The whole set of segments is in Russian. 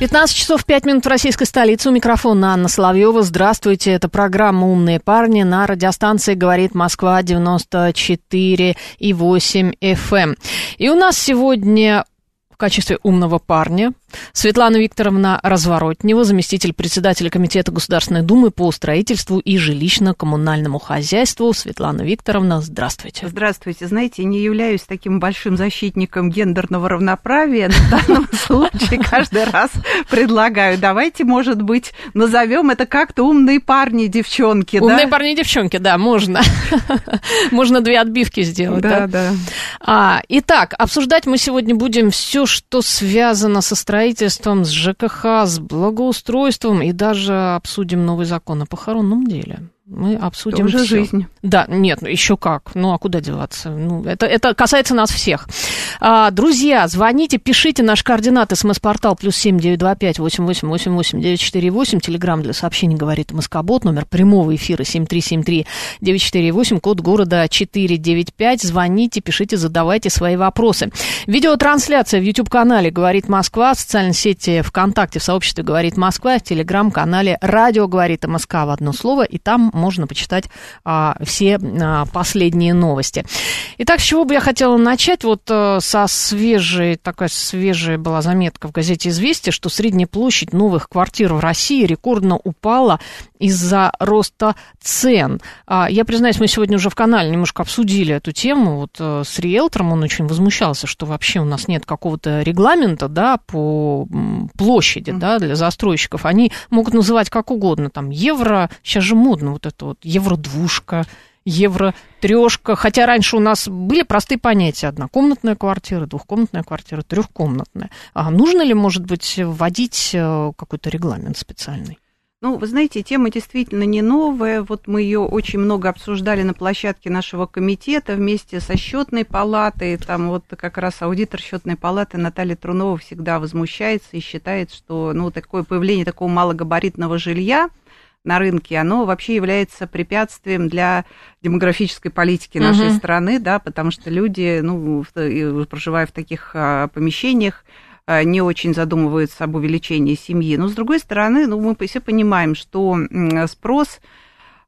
15 часов 5 минут в российской столице. У микрофона Анна Соловьева. Здравствуйте. Это программа «Умные парни» на радиостанции «Говорит Москва» 94 и 8 FM. Эм. И у нас сегодня качестве умного парня Светлана Викторовна Разворотнева, заместитель председателя Комитета Государственной Думы по строительству и жилищно-коммунальному хозяйству. Светлана Викторовна, здравствуйте. Здравствуйте. Знаете, не являюсь таким большим защитником гендерного равноправия, но в данном случае каждый раз предлагаю, давайте, может быть, назовем это как-то умные парни, девчонки. Умные парни, девчонки, да, можно. Можно две отбивки сделать. Да, да. А, итак, обсуждать мы сегодня будем все, что связано со строительством с ЖКХ, с благоустройством и даже обсудим новый закон о похоронном деле мы обсудим Тоже всё. жизнь. Да, нет, ну еще как. Ну, а куда деваться? Ну, это, это касается нас всех. А, друзья, звоните, пишите наш координат, смс-портал плюс семь девять два пять восемь восемь восемь восемь девять четыре восемь. Телеграмм для сообщений говорит Москобот, номер прямого эфира семь три семь три девять четыре восемь, код города четыре девять пять. Звоните, пишите, задавайте свои вопросы. Видеотрансляция в YouTube-канале «Говорит Москва», в социальной сети ВКонтакте, в сообществе «Говорит Москва», в Телеграм-канале «Радио говорит МСК» в одно слово, и там можно почитать а, все а, последние новости. Итак, с чего бы я хотела начать? Вот а, со свежей, такая свежая была заметка в газете «Известия», что средняя площадь новых квартир в России рекордно упала из-за роста цен. А, я признаюсь, мы сегодня уже в канале немножко обсудили эту тему. Вот а, с риэлтором он очень возмущался, что вообще у нас нет какого-то регламента, да, по площади, да, для застройщиков. Они могут называть как угодно, там, евро, сейчас же модно вот это вот евро-двушка, евро-трешка. Хотя раньше у нас были простые понятия. Однокомнатная квартира, двухкомнатная квартира, трехкомнатная. А нужно ли, может быть, вводить э, какой-то регламент специальный? Ну, вы знаете, тема действительно не новая. Вот мы ее очень много обсуждали на площадке нашего комитета вместе со счетной палатой. Там вот как раз аудитор счетной палаты Наталья Трунова всегда возмущается и считает, что ну, такое появление такого малогабаритного жилья – на рынке, оно вообще является препятствием для демографической политики нашей угу. страны, да, потому что люди, ну, проживая в таких а, помещениях, не очень задумываются об увеличении семьи. Но, с другой стороны, ну, мы все понимаем, что спрос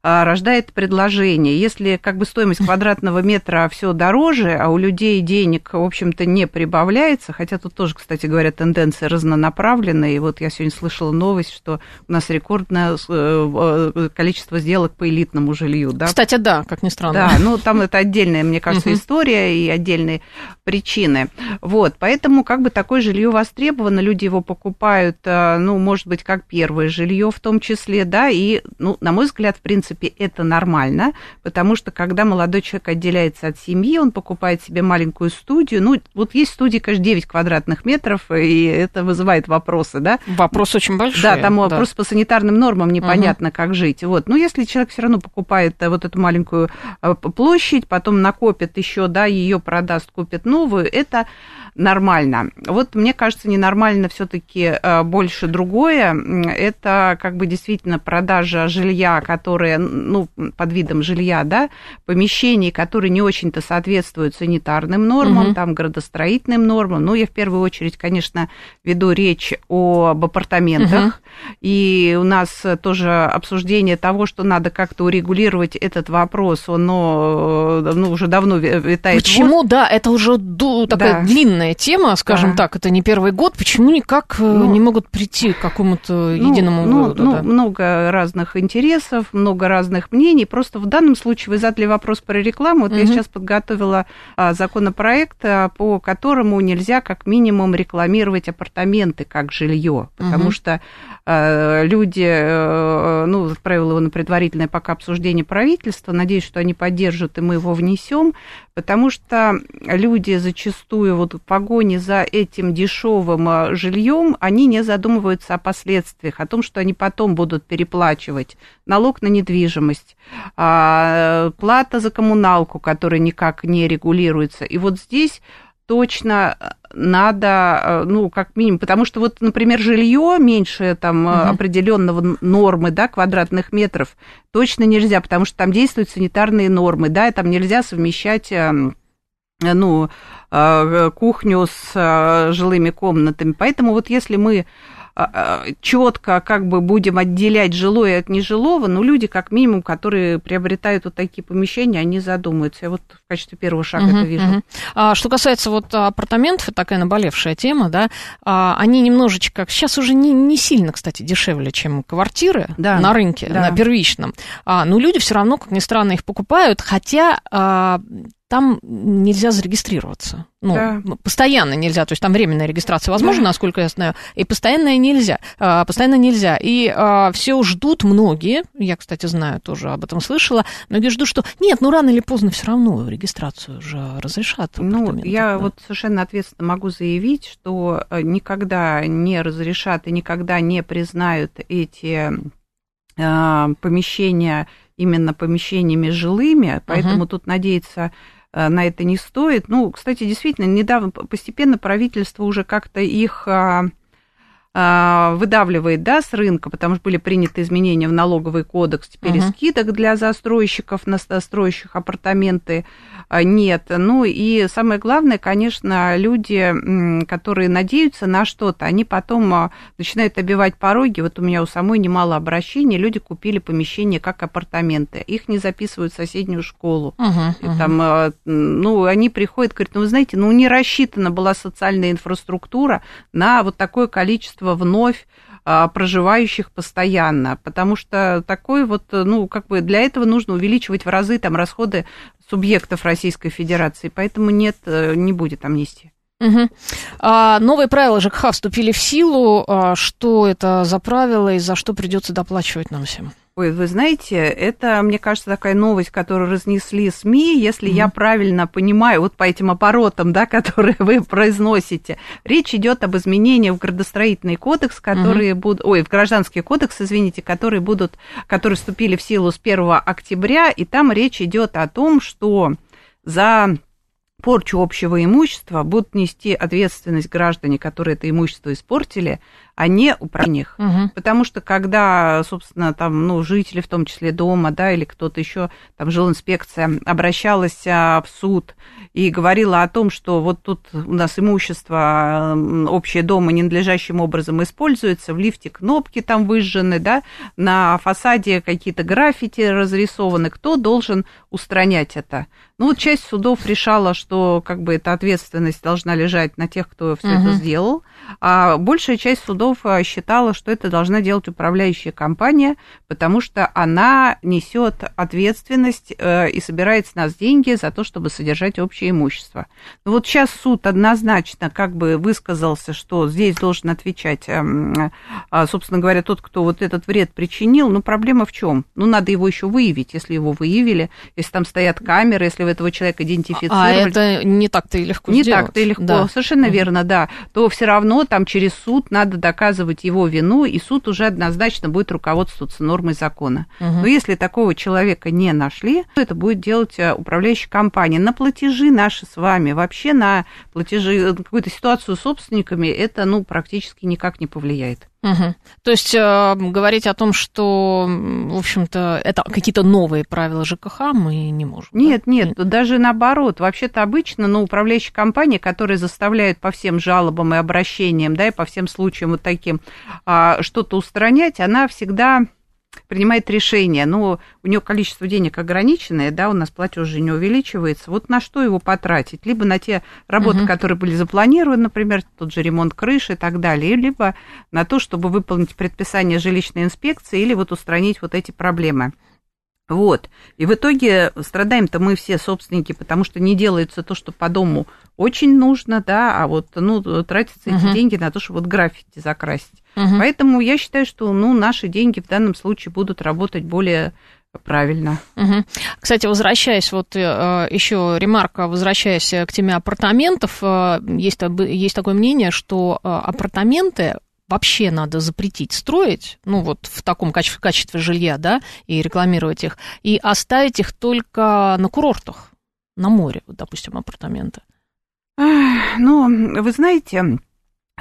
рождает предложение. Если как бы стоимость квадратного метра все дороже, а у людей денег, в общем-то, не прибавляется, хотя тут тоже, кстати говоря, тенденция разнонаправленная, и вот я сегодня слышала новость, что у нас рекордное э, э, количество сделок по элитному жилью. Да? Кстати, да, как ни странно. Да, ну там это отдельная, мне кажется, история и отдельные причины. Вот, поэтому как бы такое жилье востребовано, люди его покупают, э, ну, может быть, как первое жилье в том числе, да, и, ну, на мой взгляд, в принципе, принципе, это нормально, потому что когда молодой человек отделяется от семьи, он покупает себе маленькую студию. Ну, вот есть студии, конечно, 9 квадратных метров, и это вызывает вопросы, да? Вопрос очень большой. Да, там да. вопрос по санитарным нормам непонятно, угу. как жить. Вот. Но если человек все равно покупает э, вот эту маленькую э, площадь, потом накопит еще, да, ее продаст, купит новую, это нормально. Вот мне кажется, ненормально все-таки э, больше другое. Это как бы действительно продажа жилья, которое, ну, под видом жилья, да, помещений, которые не очень-то соответствуют санитарным нормам, угу. там, градостроительным нормам. Ну, я в первую очередь, конечно, веду речь об апартаментах. Угу. И у нас тоже обсуждение того, что надо как-то урегулировать этот вопрос, оно ну, уже давно витает. Почему, да, это уже такая да. длинная длинная тема, скажем да. так, это не первый год. Почему никак ну, не могут прийти к какому-то ну, единому ну, выводу? Ну, да? много разных интересов, много разных мнений. Просто в данном случае вы задали вопрос про рекламу. Вот угу. я сейчас подготовила а, законопроект, а, по которому нельзя как минимум рекламировать апартаменты как жилье, потому угу. что а, люди, а, ну, отправила его на предварительное пока обсуждение правительства. Надеюсь, что они поддержат, и мы его внесем, потому что люди зачастую вот погоне за этим дешевым а, жильем, они не задумываются о последствиях, о том, что они потом будут переплачивать налог на недвижимость, плата за коммуналку, которая никак не регулируется. И вот здесь точно надо, ну, как минимум, потому что вот, например, жилье меньше там угу. определенного нормы, да, квадратных метров точно нельзя, потому что там действуют санитарные нормы, да, и там нельзя совмещать ну, э, кухню с э, жилыми комнатами. Поэтому вот если мы а, а, четко как бы будем отделять жилое от нежилого, но люди, как минимум, которые приобретают вот такие помещения, они задумаются. Я вот в качестве первого шага uh-huh, это вижу. Uh-huh. А, что касается вот апартаментов, такая наболевшая тема, да, а, они немножечко, сейчас уже не, не сильно, кстати, дешевле, чем квартиры да, на рынке, да. на первичном, а, но люди все равно, как ни странно, их покупают, хотя а, там нельзя зарегистрироваться. Ну, да. постоянно нельзя, то есть там временная регистрация возможна, да. насколько я знаю, и постоянная нельзя, а, постоянно нельзя. И а, все ждут многие, я, кстати, знаю, тоже об этом слышала, многие ждут, что нет, ну рано или поздно все равно регистрацию уже разрешат. Ну, я да. вот совершенно ответственно могу заявить, что э, никогда не разрешат и никогда не признают эти а, помещения именно помещениями жилыми, поэтому uh-huh. тут надеяться Э, на это не стоит. Ну, кстати, действительно, недавно постепенно правительство уже как-то их а, выдавливает, да, с рынка, потому что были приняты изменения в налоговый кодекс, теперь uh-huh. скидок для застройщиков, на строящих апартаменты а, нет. Ну и самое главное, конечно, люди, которые надеются на что-то, они потом а, начинают обивать пороги. Вот у меня у самой немало обращений, люди купили помещение как апартаменты, их не записывают в соседнюю школу. Uh-huh, uh-huh. Там, а, ну, они приходят, говорят, ну, вы знаете, ну, не рассчитана была социальная инфраструктура на вот такое количество вновь проживающих постоянно, потому что такой вот, ну, как бы для этого нужно увеличивать в разы там расходы субъектов Российской Федерации, поэтому нет, э, не будет амнистии. Угу. А, новые правила ЖКХ вступили в силу. А, что это за правила и за что придется доплачивать нам всем? Ой, вы знаете, это, мне кажется, такая новость, которую разнесли СМИ, если mm-hmm. я правильно понимаю, вот по этим оборотам, да, которые вы произносите. Речь идет об изменениях в градостроительный кодекс, которые mm-hmm. будут, ой, в гражданский кодекс, извините, которые будут, которые вступили в силу с 1 октября, и там речь идет о том, что за порчу общего имущества будут нести ответственность граждане, которые это имущество испортили, а не управлениях. Угу. Потому что когда, собственно, там, ну, жители, в том числе дома, да, или кто-то еще, там, жилинспекция обращалась а, в суд и говорила о том, что вот тут у нас имущество общее дома ненадлежащим образом используется, в лифте кнопки там выжжены, да, на фасаде какие-то граффити разрисованы, кто должен устранять это? Ну, вот часть судов решала, что как бы эта ответственность должна лежать на тех, кто все угу. это сделал, а большая часть судов э, считала, что это должна делать управляющая компания, потому что она несет ответственность э, и собирает с нас деньги за то, чтобы содержать общее имущество. Но вот сейчас суд однозначно как бы высказался, что здесь должен отвечать, эм, а, собственно говоря, тот, кто вот этот вред причинил. Но проблема в чем? Ну, надо его еще выявить, если его выявили, если там стоят камеры, если вы этого человека идентифицировали. А это не так-то и легко Не так-то и легко, да. совершенно верно, да. То все равно там через суд надо доказывать его вину, и суд уже однозначно будет руководствоваться нормой закона. Угу. Но если такого человека не нашли, то это будет делать э, управляющая компания. На платежи наши с вами, вообще на платежи, э, какую-то ситуацию с собственниками, это ну, практически никак не повлияет. Угу. То есть э, говорить о том, что, в общем-то, это какие-то новые правила ЖКХ, мы не можем. Нет, да? нет, нет, даже наоборот. Вообще-то обычно, ну, управляющие компании, которые заставляют по всем жалобам и обращениям, да, и по всем случаям вот таким э, что-то устранять, она всегда принимает решение, но у нее количество денег ограниченное, да, у нас платеж уже не увеличивается, вот на что его потратить? Либо на те работы, угу. которые были запланированы, например, тот же ремонт крыши и так далее, либо на то, чтобы выполнить предписание жилищной инспекции или вот устранить вот эти проблемы. Вот. И в итоге страдаем-то мы все собственники, потому что не делается то, что по дому очень нужно, да, а вот, ну, тратятся uh-huh. эти деньги на то, чтобы вот граффити закрасить. Uh-huh. Поэтому я считаю, что, ну, наши деньги в данном случае будут работать более правильно. Угу. Кстати, возвращаясь, вот э, еще ремарка, возвращаясь к теме апартаментов, э, есть, есть такое мнение, что э, апартаменты вообще надо запретить строить, ну вот в таком качестве, качестве жилья, да, и рекламировать их, и оставить их только на курортах, на море, вот, допустим, апартаменты. Ну, вы знаете,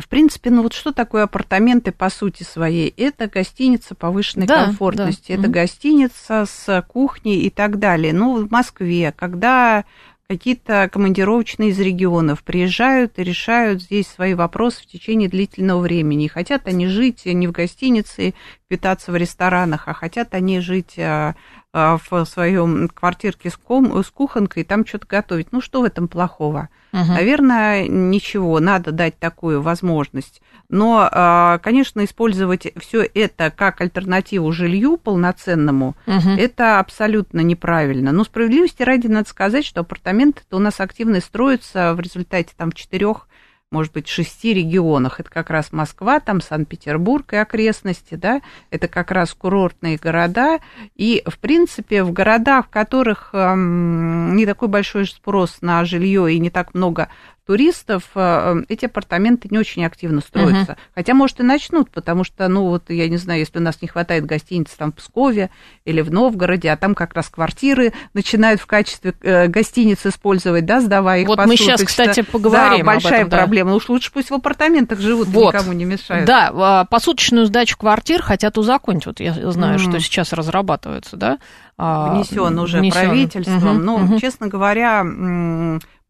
в принципе, ну вот что такое апартаменты по сути своей? Это гостиница повышенной да, комфортности, да. это mm гостиница с кухней и так далее. Ну, в Москве, когда какие-то командировочные из регионов приезжают и решают здесь свои вопросы в течение длительного времени. хотят они жить не в гостинице, питаться в ресторанах, а хотят они жить а, а, в своем квартирке с, ком, с кухонкой и там что-то готовить. Ну, что в этом плохого? Угу. Наверное, ничего, надо дать такую возможность. Но, а, конечно, использовать все это как альтернативу жилью полноценному, угу. это абсолютно неправильно. Но справедливости ради надо сказать, что апартаменты у нас активно строятся в результате там четырех может быть, шести регионах. Это как раз Москва, там Санкт-Петербург и окрестности, да, это как раз курортные города. И, в принципе, в городах, в которых эм, не такой большой спрос на жилье и не так много туристов э, эти апартаменты не очень активно строятся. Uh-huh. Хотя, может, и начнут, потому что, ну, вот, я не знаю, если у нас не хватает гостиниц там в Пскове или в Новгороде, а там как раз квартиры начинают в качестве э, гостиниц использовать, да, сдавая их Вот мы сейчас, кстати, поговорим да, большая об этом, проблема. Да. Ну, уж лучше пусть в апартаментах живут, вот. никому не мешают. Да, а, посуточную сдачу квартир хотят узаконить. Вот я знаю, mm. что сейчас разрабатывается, да? А, Внесен уже внесен. правительством. Угу, ну, угу. честно говоря,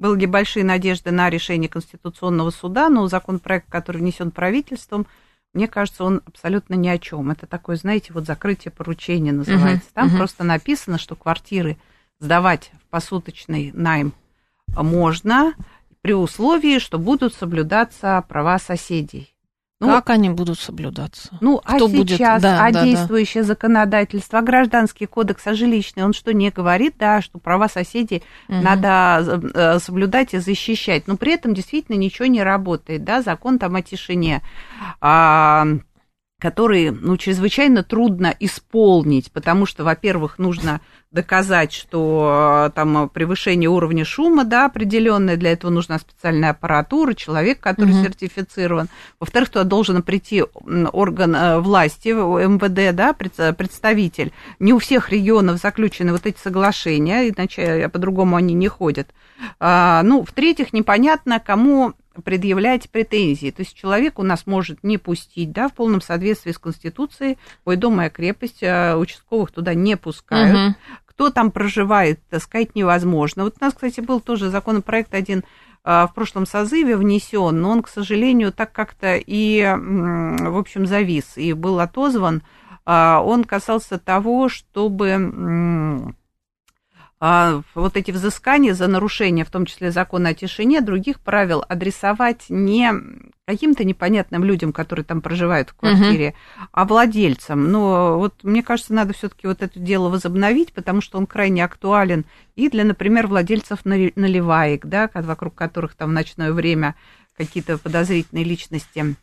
были большие надежды на решение Конституционного суда, но законопроект, который внесен правительством, мне кажется, он абсолютно ни о чем. Это такое, знаете, вот закрытие поручения называется. Uh-huh, Там uh-huh. просто написано, что квартиры сдавать в посуточный найм можно при условии, что будут соблюдаться права соседей. Ну, как они будут соблюдаться? Ну, а Кто а будет? сейчас, да, а да, действующее да. законодательство, а гражданский кодекс, а жилищный, он что, не говорит, да, что права соседей угу. надо э, соблюдать и защищать, но при этом действительно ничего не работает, да, закон там о тишине. А, который, ну, чрезвычайно трудно исполнить, потому что, во-первых, нужно доказать, что э, там превышение уровня шума, да, определенное, для этого нужна специальная аппаратура, человек, который угу. сертифицирован. Во-вторых, туда должен прийти орган э, власти, МВД, да, представитель. Не у всех регионов заключены вот эти соглашения, иначе по-другому они не ходят. А, ну, в-третьих, непонятно, кому предъявлять претензии. То есть человек у нас может не пустить, да, в полном соответствии с Конституцией, ой, дом моя крепость, а участковых туда не пускают. Угу. Кто там проживает, так сказать, невозможно. Вот у нас, кстати, был тоже законопроект один а, в прошлом созыве внесен, но он, к сожалению, так как-то и, в общем, завис и был отозван. А, он касался того, чтобы вот эти взыскания за нарушение, в том числе закона о тишине, других правил адресовать не каким-то непонятным людям, которые там проживают в квартире, uh-huh. а владельцам. Но вот мне кажется, надо все-таки вот это дело возобновить, потому что он крайне актуален и для, например, владельцев наливаек, да, вокруг которых там в ночное время какие-то подозрительные личности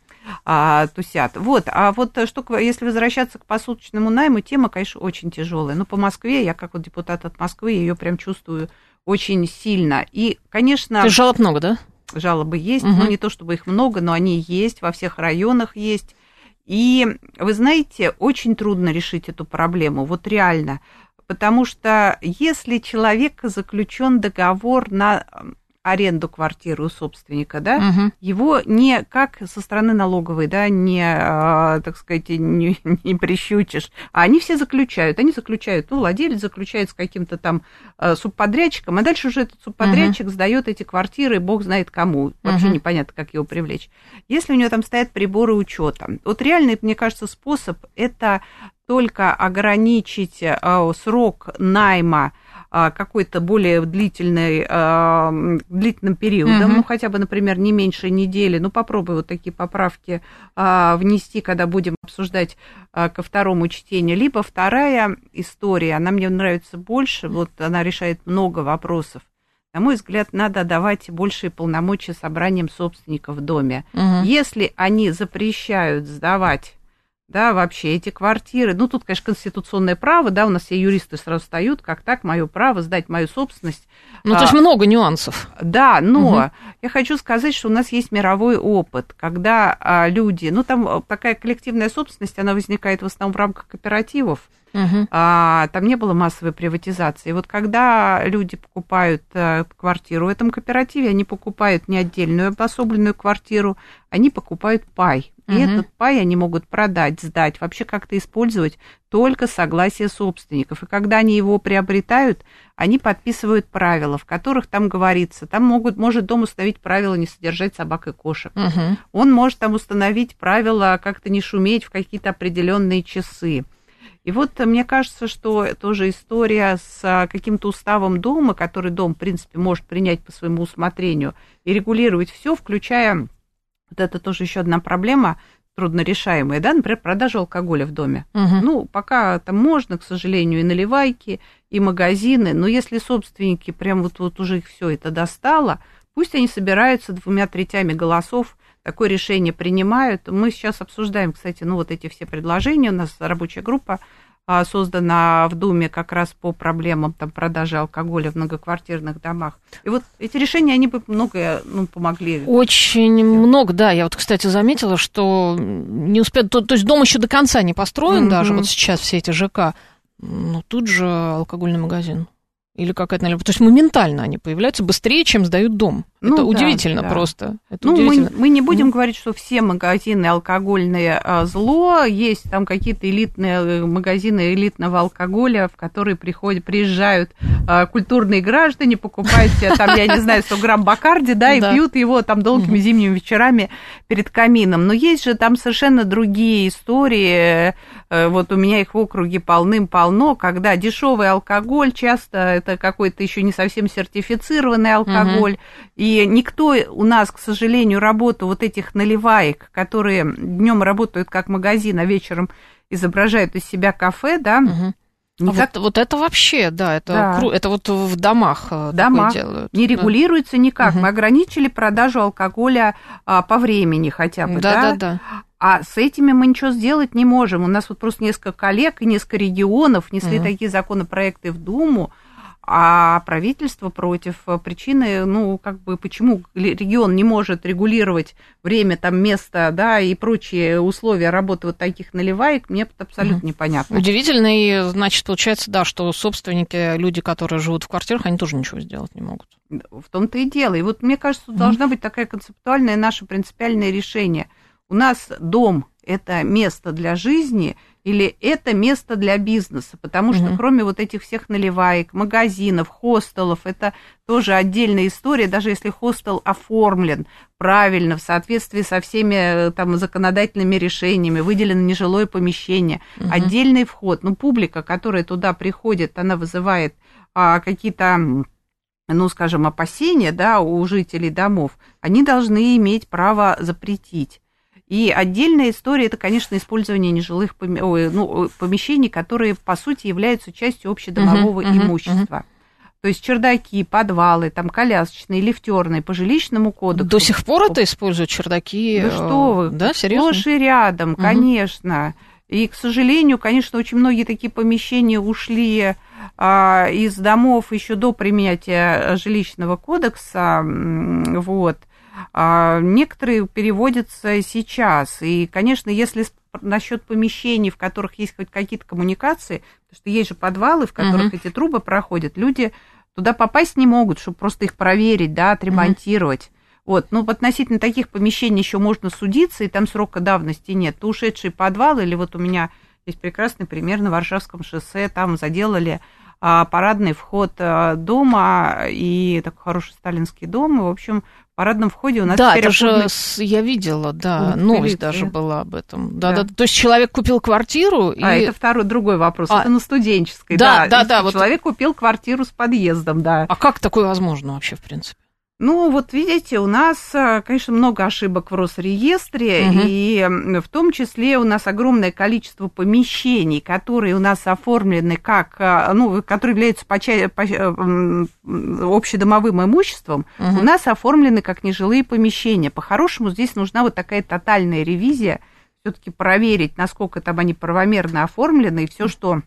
а, тусят. Вот, а вот э, что, если возвращаться к посуточному найму, тема, конечно, очень тяжелая. Но по Москве, я как вот депутат от Москвы, ее прям чувствую очень сильно. И, конечно... То жалоб много, да? Жалобы есть, угу. но не то чтобы их много, но они есть, во всех районах есть. И, вы знаете, очень трудно решить эту проблему, вот реально. Потому что если человек заключен договор на аренду квартиры у собственника, да, угу. его не как со стороны налоговой, да, не, а, так сказать, не, не прищучишь, а они все заключают, они заключают, ну, владелец заключает с каким-то там а, субподрядчиком, а дальше уже этот субподрядчик угу. сдает эти квартиры, бог знает кому, вообще угу. непонятно, как его привлечь. Если у него там стоят приборы учета, вот реальный, мне кажется, способ это только ограничить а, срок найма какой-то более длительный, а, длительным периодом, угу. ну, хотя бы, например, не меньше недели, ну, попробуй вот такие поправки а, внести, когда будем обсуждать ко второму чтению. Либо вторая история, она мне нравится больше, вот она решает много вопросов. На мой взгляд, надо давать большие полномочия собраниям собственников в доме. Угу. Если они запрещают сдавать да, вообще эти квартиры. Ну, тут, конечно, конституционное право, да, у нас все юристы сразу встают, как так, мое право сдать мою собственность. Ну, то есть а, много нюансов. Да, но угу. я хочу сказать, что у нас есть мировой опыт, когда а, люди, ну, там такая коллективная собственность, она возникает в основном в рамках кооперативов, Угу. А, там не было массовой приватизации. Вот когда люди покупают а, квартиру в этом кооперативе, они покупают не отдельную обособленную квартиру, они покупают пай. И угу. этот пай они могут продать, сдать, вообще как-то использовать только согласие собственников. И когда они его приобретают, они подписывают правила, в которых там говорится, там могут, может дом установить правила не содержать собак и кошек. Угу. Он может там установить правила как-то не шуметь в какие-то определенные часы. И вот мне кажется, что тоже история с а, каким-то уставом дома, который дом, в принципе, может принять по своему усмотрению и регулировать все, включая, вот это тоже еще одна проблема, труднорешаемая, да, например, продажа алкоголя в доме. Угу. Ну, пока там можно, к сожалению, и наливайки, и магазины, но если собственники прям вот, вот уже их все это достало, пусть они собираются двумя третями голосов такое решение принимают. Мы сейчас обсуждаем, кстати, ну вот эти все предложения. У нас рабочая группа создана в Думе как раз по проблемам там, продажи алкоголя в многоквартирных домах. И вот эти решения, они бы многое ну, помогли. Очень много, да. Я вот, кстати, заметила, что не успеют... То, то есть дом еще до конца не построен mm-hmm. даже, вот сейчас все эти ЖК. Но тут же алкогольный магазин. Или какая-то налево. То есть моментально они появляются быстрее, чем сдают дом. Ну, это да, удивительно да. просто. Это ну, удивительно. Мы, мы не будем mm. говорить, что все магазины алкогольные а, зло. Есть там какие-то элитные э, магазины элитного алкоголя, в которые приходят, приезжают а, культурные граждане, покупают себе там, я не знаю, 100 грамм Бакарди, да, и пьют его там долгими зимними вечерами перед камином. Но есть же там совершенно другие истории. Э, вот у меня их в округе полным-полно, когда дешевый алкоголь часто это какой-то еще не совсем сертифицированный алкоголь. Угу. И никто у нас, к сожалению, работу вот этих наливаек, которые днем работают как магазин, а вечером изображают из себя кафе, да, угу. Никак... Вот, вот это вообще, да, это, да. Кру... это вот в домах, э, домах делают. Не регулируется да. никак. Угу. Мы ограничили продажу алкоголя а, по времени хотя бы, да, да, да. да. А с этими мы ничего сделать не можем. У нас вот просто несколько коллег и несколько регионов несли угу. такие законопроекты в Думу, а правительство против э, причины, ну, как бы, почему регион не может регулировать время, там, место, да, и прочие условия работы вот таких наливаек, мне абсолютно угу. непонятно. Удивительно, и, значит, получается, да, что собственники, люди, которые живут в квартирах, они тоже ничего сделать не могут. В том-то и дело. И вот, мне кажется, угу. должна быть такая концептуальная наше принципиальное решение. У нас дом – это место для жизни – или это место для бизнеса, потому что угу. кроме вот этих всех наливаек, магазинов, хостелов, это тоже отдельная история, даже если хостел оформлен правильно, в соответствии со всеми э, там законодательными решениями, выделено нежилое помещение, угу. отдельный вход, ну, публика, которая туда приходит, она вызывает а, какие-то ну, скажем, опасения, да, у жителей домов, они должны иметь право запретить. И отдельная история это, конечно, использование нежилых ну, помещений, которые, по сути, являются частью общедомового uh-huh, имущества. Uh-huh. То есть чердаки, подвалы, там колясочные, лифтерные по жилищному кодексу. До сих пор это используют чердаки? Да что вы, да, серьезно? сплошь и рядом, угу. конечно. И, к сожалению, конечно, очень многие такие помещения ушли а, из домов еще до принятия жилищного кодекса, вот. А некоторые переводятся сейчас. И, конечно, если насчет помещений, в которых есть хоть какие-то коммуникации, потому что есть же подвалы, в которых uh-huh. эти трубы проходят, люди туда попасть не могут, чтобы просто их проверить, да, отремонтировать. Uh-huh. Вот, ну, относительно таких помещений еще можно судиться, и там срока давности нет. То ушедший подвал, или вот у меня есть прекрасный пример на Варшавском шоссе, там заделали а, парадный вход а, дома, и такой хороший сталинский дом, и, в общем, парадном входе у нас да, это же я видела, да, новость даже была об этом. Да, да, да. То есть человек купил квартиру. А и... это второй другой вопрос. А... Это на студенческой. Да, да, да. да человек вот... купил квартиру с подъездом, да. А как такое возможно вообще в принципе? Ну, вот видите, у нас, э, конечно, много ошибок в Росреестре, угу. и в том числе у нас огромное количество помещений, которые у нас оформлены как, э, ну, которые являются поча- по, э, общедомовым имуществом, угу. у нас оформлены как нежилые помещения. По-хорошему здесь нужна вот такая тотальная ревизия, все-таки проверить, насколько там они правомерно оформлены, и все, что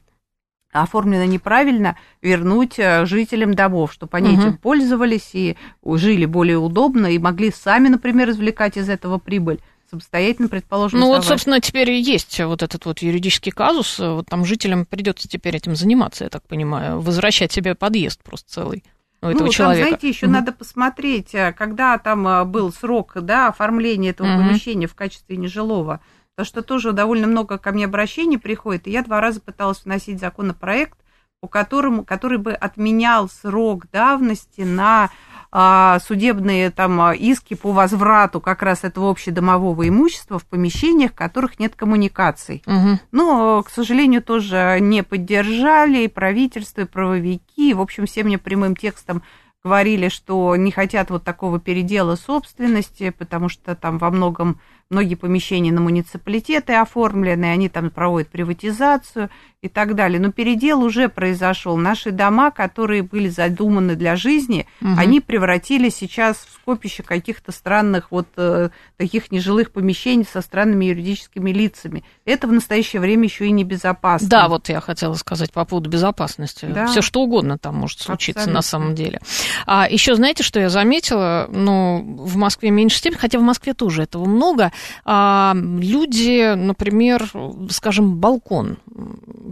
оформлено неправильно, вернуть э, жителям домов, чтобы они угу. этим пользовались и жили более удобно и могли сами, например, извлекать из этого прибыль самостоятельно, предположим, Ну вот, собственно, теперь и есть вот этот вот юридический казус. Вот там жителям придется теперь этим заниматься, я так понимаю, возвращать себе подъезд просто целый у этого ну, человека. Там, знаете, еще угу. надо посмотреть, э, когда там э, был срок да, оформления этого угу. помещения в качестве нежилого. Потому что тоже довольно много ко мне обращений приходит, и я два раза пыталась вносить законопроект, по которому, который бы отменял срок давности на а, судебные там а, иски по возврату как раз этого общедомового имущества в помещениях, в которых нет коммуникаций. Угу. Но, к сожалению, тоже не поддержали и правительство, и правовики. В общем, все мне прямым текстом говорили, что не хотят вот такого передела собственности, потому что там во многом многие помещения на муниципалитеты оформлены, они там проводят приватизацию и так далее. Но передел уже произошел. Наши дома, которые были задуманы для жизни, угу. они превратились сейчас в скопище каких-то странных вот э, таких нежилых помещений со странными юридическими лицами. Это в настоящее время еще и небезопасно. Да, вот я хотела сказать по поводу безопасности. Да. Все что угодно там может случиться Абсолютно. на самом деле. А еще знаете, что я заметила? Ну, в Москве меньше степени, хотя в Москве тоже этого много а, люди, например, скажем, балкон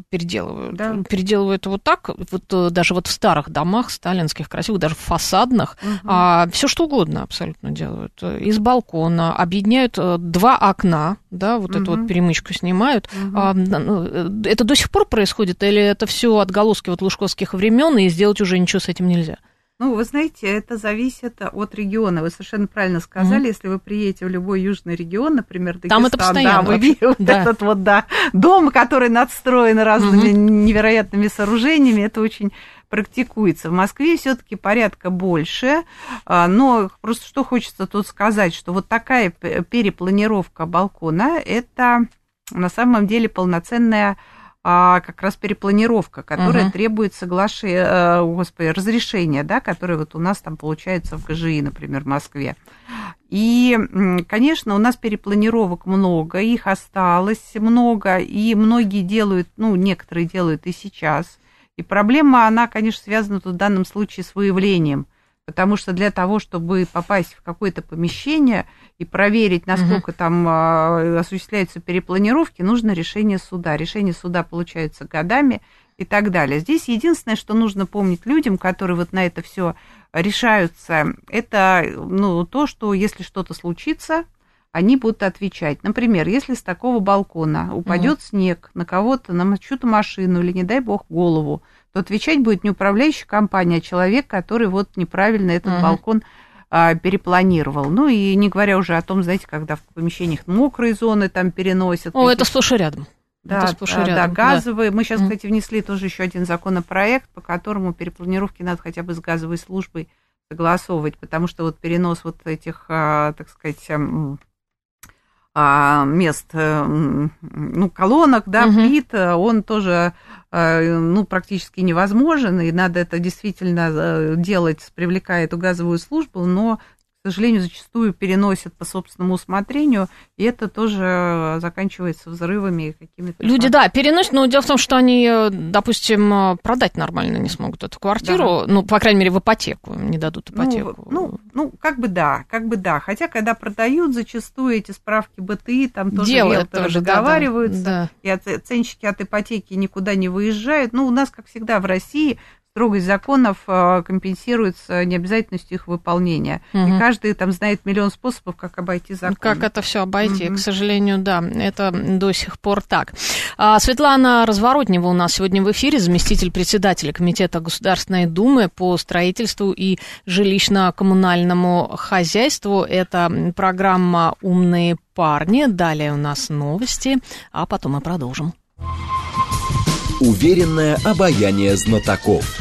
переделывают. Да. Переделывают его так, вот э, даже вот в старых домах сталинских, красивых, даже в фасадных, угу. а, все что угодно абсолютно делают. Из балкона объединяют э, два окна, да, вот угу. эту вот перемычку снимают. Угу. А, ну, э, это до сих пор происходит, или это все отголоски вот лужковских времен, и сделать уже ничего с этим нельзя? Ну, вы знаете, это зависит от региона. Вы совершенно правильно сказали, mm-hmm. если вы приедете в любой южный регион, например, Дагестан, Там это постоянно. Да, вы видите да. этот вот, да, дом, который надстроен разными mm-hmm. невероятными сооружениями, это очень практикуется. В Москве все-таки порядка больше, а, но просто что хочется тут сказать, что вот такая перепланировка балкона, это на самом деле полноценная а как раз перепланировка, которая uh-huh. требует соглашения, э, господи, разрешения, да, которое вот у нас там получается в ГЖИ, например, в Москве. И, конечно, у нас перепланировок много, их осталось много, и многие делают, ну, некоторые делают и сейчас. И проблема, она, конечно, связана тут в данном случае с выявлением потому что для того, чтобы попасть в какое-то помещение и проверить, насколько угу. там а, осуществляются перепланировки, нужно решение суда. Решение суда получается годами и так далее. Здесь единственное, что нужно помнить людям, которые вот на это все решаются, это ну, то, что если что-то случится, они будут отвечать. Например, если с такого балкона упадет угу. снег на кого-то, на чью-то машину или, не дай бог, голову, то отвечать будет не управляющая компания, а человек, который вот неправильно этот uh-huh. балкон перепланировал. Ну и не говоря уже о том, знаете, когда в помещениях мокрые зоны там переносят. О, это сплошь и рядом. Да, это сплошь и рядом. да, газовые. Да. Мы сейчас, кстати, внесли тоже еще один законопроект, по которому перепланировки надо хотя бы с газовой службой согласовывать, потому что вот перенос вот этих, а, так сказать, а, мест, э, ну, колонок, да, угу. плит, он тоже, э, ну, практически невозможен, и надо это действительно э, делать, привлекая эту газовую службу, но к сожалению, зачастую переносят по собственному усмотрению, и это тоже заканчивается взрывами какими-то. Люди, да, переносят, но дело в том, что они, допустим, продать нормально не смогут эту квартиру, да. ну, по крайней мере, в ипотеку, не дадут ну, ипотеку. Ну, ну, ну, как бы да, как бы да. Хотя, когда продают, зачастую эти справки БТИ, там тоже Делают тоже, договариваются, да, да. и оценщики от ипотеки никуда не выезжают. Ну, у нас, как всегда, в России строгость законов э, компенсируется необязательностью их выполнения. Угу. И каждый там знает миллион способов, как обойти закон. Как это все обойти, угу. к сожалению, да, это до сих пор так. А, Светлана Разворотнева у нас сегодня в эфире, заместитель председателя Комитета Государственной Думы по строительству и жилищно-коммунальному хозяйству. Это программа «Умные парни». Далее у нас новости, а потом мы продолжим. Уверенное обаяние знатоков.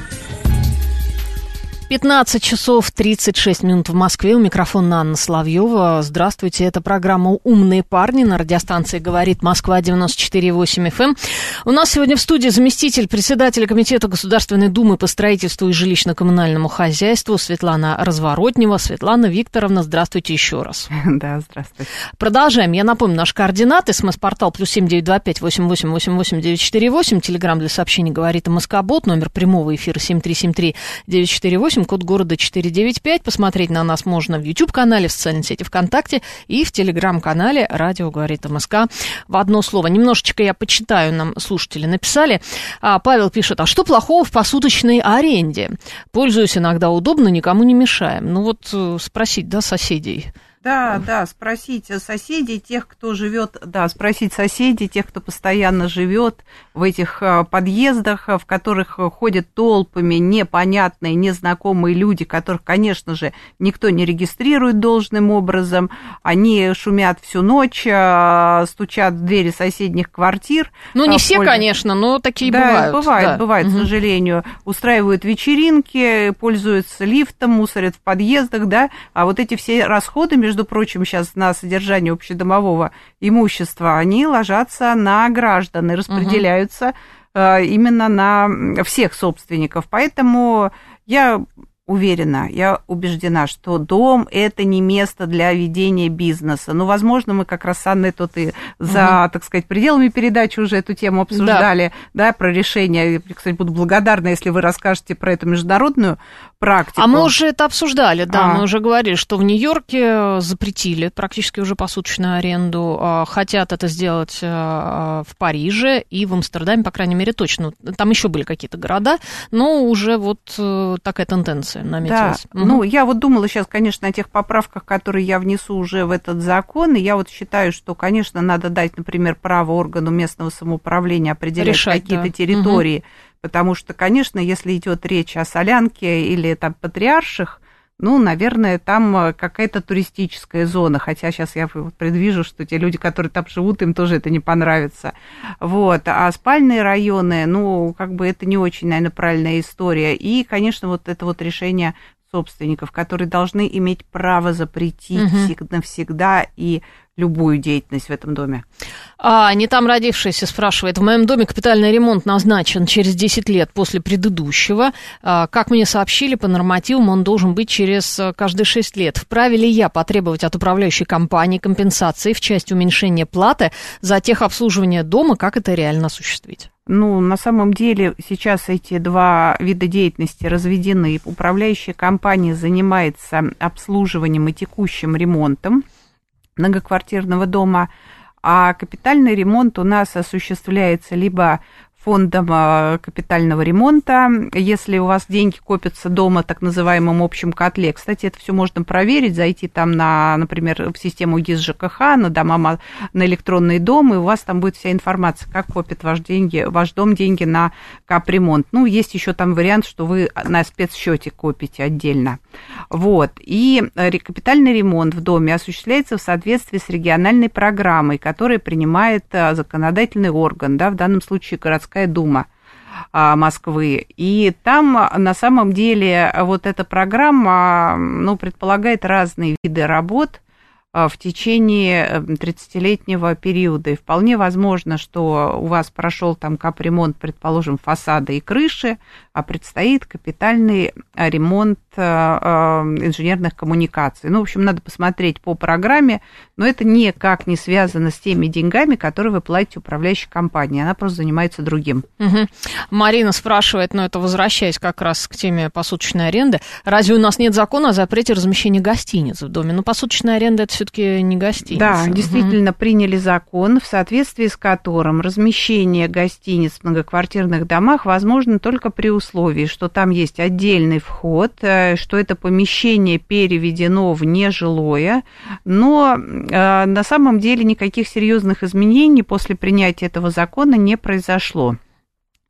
15 часов 36 минут в Москве. У микрофона Анна Славьева. Здравствуйте. Это программа «Умные парни» на радиостанции «Говорит Москва» 94,8 FM. Эм. У нас сегодня в студии заместитель председателя Комитета Государственной Думы по строительству и жилищно-коммунальному хозяйству Светлана Разворотнева. Светлана Викторовна, здравствуйте еще раз. Да, здравствуйте. Продолжаем. Я напомню, наши координаты. СМС-портал плюс семь девять два пять восемь восемь восемь восемь девять четыре восемь. Телеграмм для сообщений «Говорит МСК-бот». Номер прямого эфира семь три семь три девять четыре восемь восемь код города 495. Посмотреть на нас можно в YouTube-канале, в социальной сети ВКонтакте и в Телеграм-канале «Радио говорит МСК» в одно слово. Немножечко я почитаю, нам слушатели написали. А, Павел пишет, а что плохого в посуточной аренде? Пользуюсь иногда удобно, никому не мешаем. Ну вот э, спросить, да, соседей – да, да, спросить соседей, тех, кто живет, да, спросить соседей, тех, кто постоянно живет в этих э, подъездах, в которых ходят толпами непонятные, незнакомые люди, которых, конечно же, никто не регистрирует должным образом. Они шумят всю ночь, э, стучат в двери соседних квартир. Ну, не все, конечно, но такие да, бывают. Бывает, да. бывает, угу. к сожалению. Устраивают вечеринки, пользуются лифтом, мусорят в подъездах, да, а вот эти все расходы между между прочим, сейчас на содержание общедомового имущества, они ложатся на граждан и распределяются угу. именно на всех собственников. Поэтому я уверена, я убеждена, что дом – это не место для ведения бизнеса. Ну, возможно, мы как раз с Анной тут и за, угу. так сказать, пределами передачи уже эту тему обсуждали, да, да про решение. Я, кстати, буду благодарна, если вы расскажете про эту международную практику. А мы уже это обсуждали, да, а. мы уже говорили, что в Нью-Йорке запретили практически уже посуточную аренду, а, хотят это сделать а, в Париже и в Амстердаме, по крайней мере, точно. Там еще были какие-то города, но уже вот э, такая тенденция наметилась. Да. Угу. Ну, я вот думала сейчас, конечно, о тех поправках, которые я внесу уже в этот закон, и я вот считаю, что, конечно, надо дать, например, право органу местного самоуправления определять какие-то да. территории, угу Потому что, конечно, если идет речь о солянке или там патриарших, ну, наверное, там э, какая-то туристическая зона, хотя сейчас я предвижу, что те люди, которые там живут, им тоже это не понравится. Вот. А спальные районы, ну, как бы это не очень, наверное, правильная история. И, конечно, вот это вот решение собственников, которые должны иметь право запретить угу. навсегда и любую деятельность в этом доме. А, не там родившийся спрашивает, в моем доме капитальный ремонт назначен через 10 лет после предыдущего. А, как мне сообщили, по нормативам он должен быть через э, каждые 6 лет. Вправе ли я потребовать от управляющей компании компенсации в части уменьшения платы за техобслуживание дома? Как это реально осуществить? Ну, на самом деле сейчас эти два вида деятельности разведены. Управляющая компания занимается обслуживанием и текущим ремонтом многоквартирного дома, а капитальный ремонт у нас осуществляется либо фондом а, капитального ремонта, если у вас деньги копятся дома, так называемом общем котле. Кстати, это все можно проверить, зайти там на, например, в систему ГИС ЖКХ, на дома, на электронный дом, и у вас там будет вся информация, как копит ваш, деньги, ваш дом деньги на капремонт. Ну, есть еще там вариант, что вы на спецсчете копите отдельно. Вот. И капитальный ремонт в доме осуществляется в соответствии с региональной программой, которая принимает а, законодательный орган, да, в данном случае городская городская дума а, Москвы. И там на самом деле вот эта программа ну, предполагает разные виды работ, а, в течение 30-летнего эм, периода. И вполне возможно, что у вас прошел там капремонт, предположим, фасада и крыши, а предстоит капитальный а, ремонт а, инженерных коммуникаций. Ну, в общем, надо посмотреть по программе, но это никак не связано с теми деньгами, которые вы платите управляющей компании. Она просто занимается другим. Угу. Марина спрашивает, но это возвращаясь как раз к теме посуточной аренды, разве у нас нет закона о запрете размещения гостиниц в доме? Ну, посуточная аренда – это все-таки не гостиница. Да, действительно, угу. приняли закон, в соответствии с которым размещение гостиниц в многоквартирных домах возможно только при условии, что там есть отдельный вход, э, что это помещение переведено в нежилое, но э, на самом деле никаких серьезных изменений после принятия этого закона не произошло.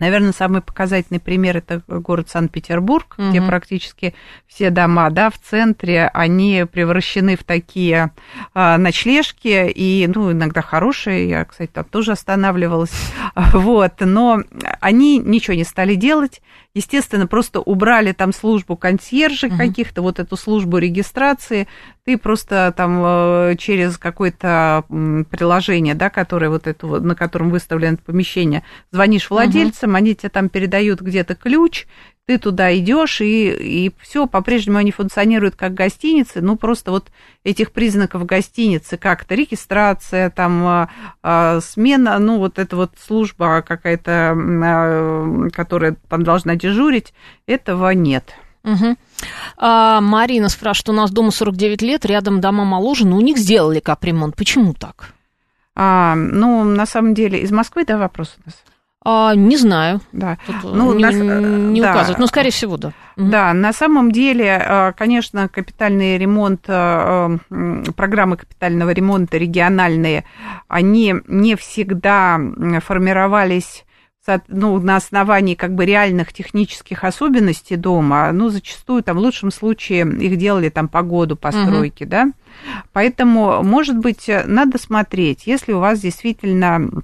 Наверное, самый показательный пример это город Санкт-Петербург, угу. где практически все дома, да, в центре, они превращены в такие а, ночлежки и, ну, иногда хорошие. Я, кстати, там тоже останавливалась, вот. Но они ничего не стали делать. Естественно, просто убрали там службу консьержей угу. каких-то, вот эту службу регистрации. Ты просто там э, через какое-то приложение, да, которое вот это, на котором выставлено помещение, звонишь владельцам, угу. они тебе там передают где-то ключ, ты туда идешь, и, и все, по-прежнему они функционируют как гостиницы, ну, просто вот этих признаков гостиницы, как-то регистрация, там, а, а, смена, ну, вот эта вот служба какая-то, а, которая там должна дежурить, этого нет. Угу. А, Марина спрашивает, у нас дома 49 лет, рядом дома моложе, но у них сделали капремонт. Почему так? А, ну, на самом деле, из Москвы, да, вопрос у нас? А, не знаю. Да. Тут ну, не, на, не да. указывают. Ну, скорее всего, да. Да, на самом деле, э, конечно, капитальный ремонт, э, программы капитального ремонта региональные, они не всегда формировались ну, на основании как бы реальных технических особенностей дома, ну, зачастую там в лучшем случае их делали там по году постройки, угу. да. Поэтому, может быть, надо смотреть, если у вас действительно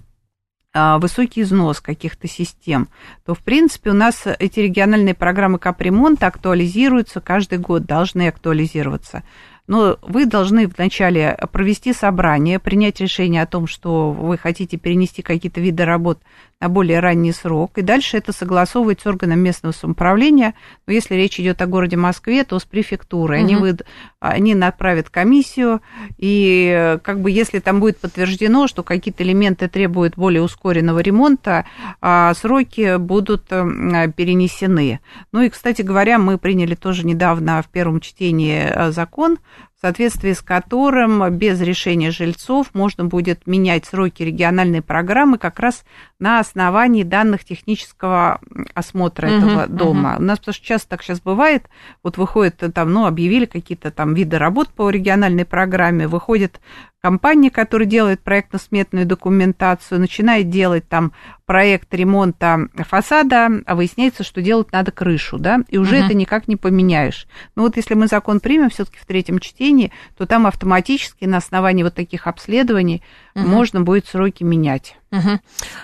высокий износ каких-то систем, то, в принципе, у нас эти региональные программы капремонта актуализируются каждый год, должны актуализироваться. Но вы должны вначале провести собрание, принять решение о том, что вы хотите перенести какие-то виды работ на более ранний срок, и дальше это согласовывать с органом местного самоуправления. Но если речь идет о городе Москве, то с префектурой. Угу. Они, вы, они направят комиссию, и как бы если там будет подтверждено, что какие-то элементы требуют более ускоренного ремонта, а, сроки будут перенесены. Ну и, кстати говоря, мы приняли тоже недавно в первом чтении э, закон, в соответствии с которым без решения жильцов можно будет менять сроки региональной программы как раз на основании данных технического осмотра uh-huh, этого дома. Uh-huh. У нас потому что часто так сейчас бывает, вот выходит там, ну, объявили какие-то там виды работ по региональной программе, выходит компания, которая делает проектно-сметную документацию, начинает делать там проект ремонта фасада, а выясняется, что делать надо крышу, да, и уже uh-huh. это никак не поменяешь. Но вот если мы закон примем все-таки в третьем чтении, то там автоматически на основании вот таких обследований uh-huh. можно будет сроки менять. Угу.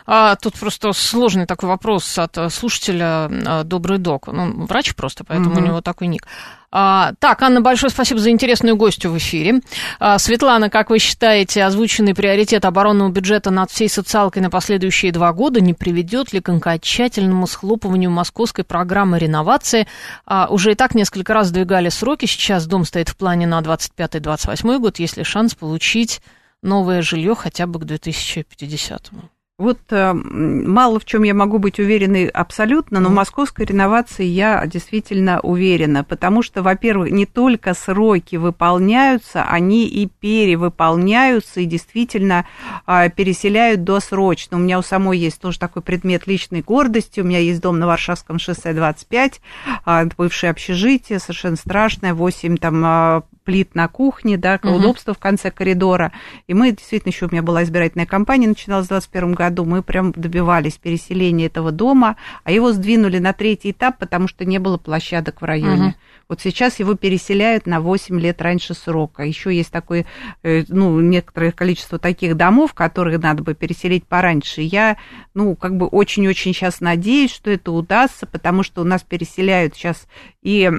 А, тут просто сложный такой вопрос от э, слушателя э, Добрый док. Ну, врач просто, поэтому угу. у него такой ник. А, так, Анна, большое спасибо за интересную гостью в эфире. А, Светлана, как вы считаете, озвученный приоритет оборонного бюджета над всей социалкой на последующие два года не приведет ли к окончательному схлопыванию московской программы реновации? А, уже и так несколько раз сдвигали сроки. Сейчас дом стоит в плане на 25-28 год. Есть ли шанс получить новое жилье хотя бы к 2050-му? Вот э, мало в чем я могу быть уверенной абсолютно, но в московской реновации я действительно уверена, потому что, во-первых, не только сроки выполняются, они и перевыполняются, и действительно э, переселяют досрочно. У меня у самой есть тоже такой предмет личной гордости, у меня есть дом на Варшавском шоссе 25, э, бывшее общежитие, совершенно страшное, 8 там плит на кухне, да, угу. удобство в конце коридора. И мы действительно, еще у меня была избирательная кампания, начиналась в 2021 году, мы прям добивались переселения этого дома, а его сдвинули на третий этап, потому что не было площадок в районе. Угу. Вот сейчас его переселяют на 8 лет раньше срока. Еще есть такое, э, ну, некоторое количество таких домов, которые надо бы переселить пораньше. Я, ну, как бы очень-очень сейчас надеюсь, что это удастся, потому что у нас переселяют сейчас и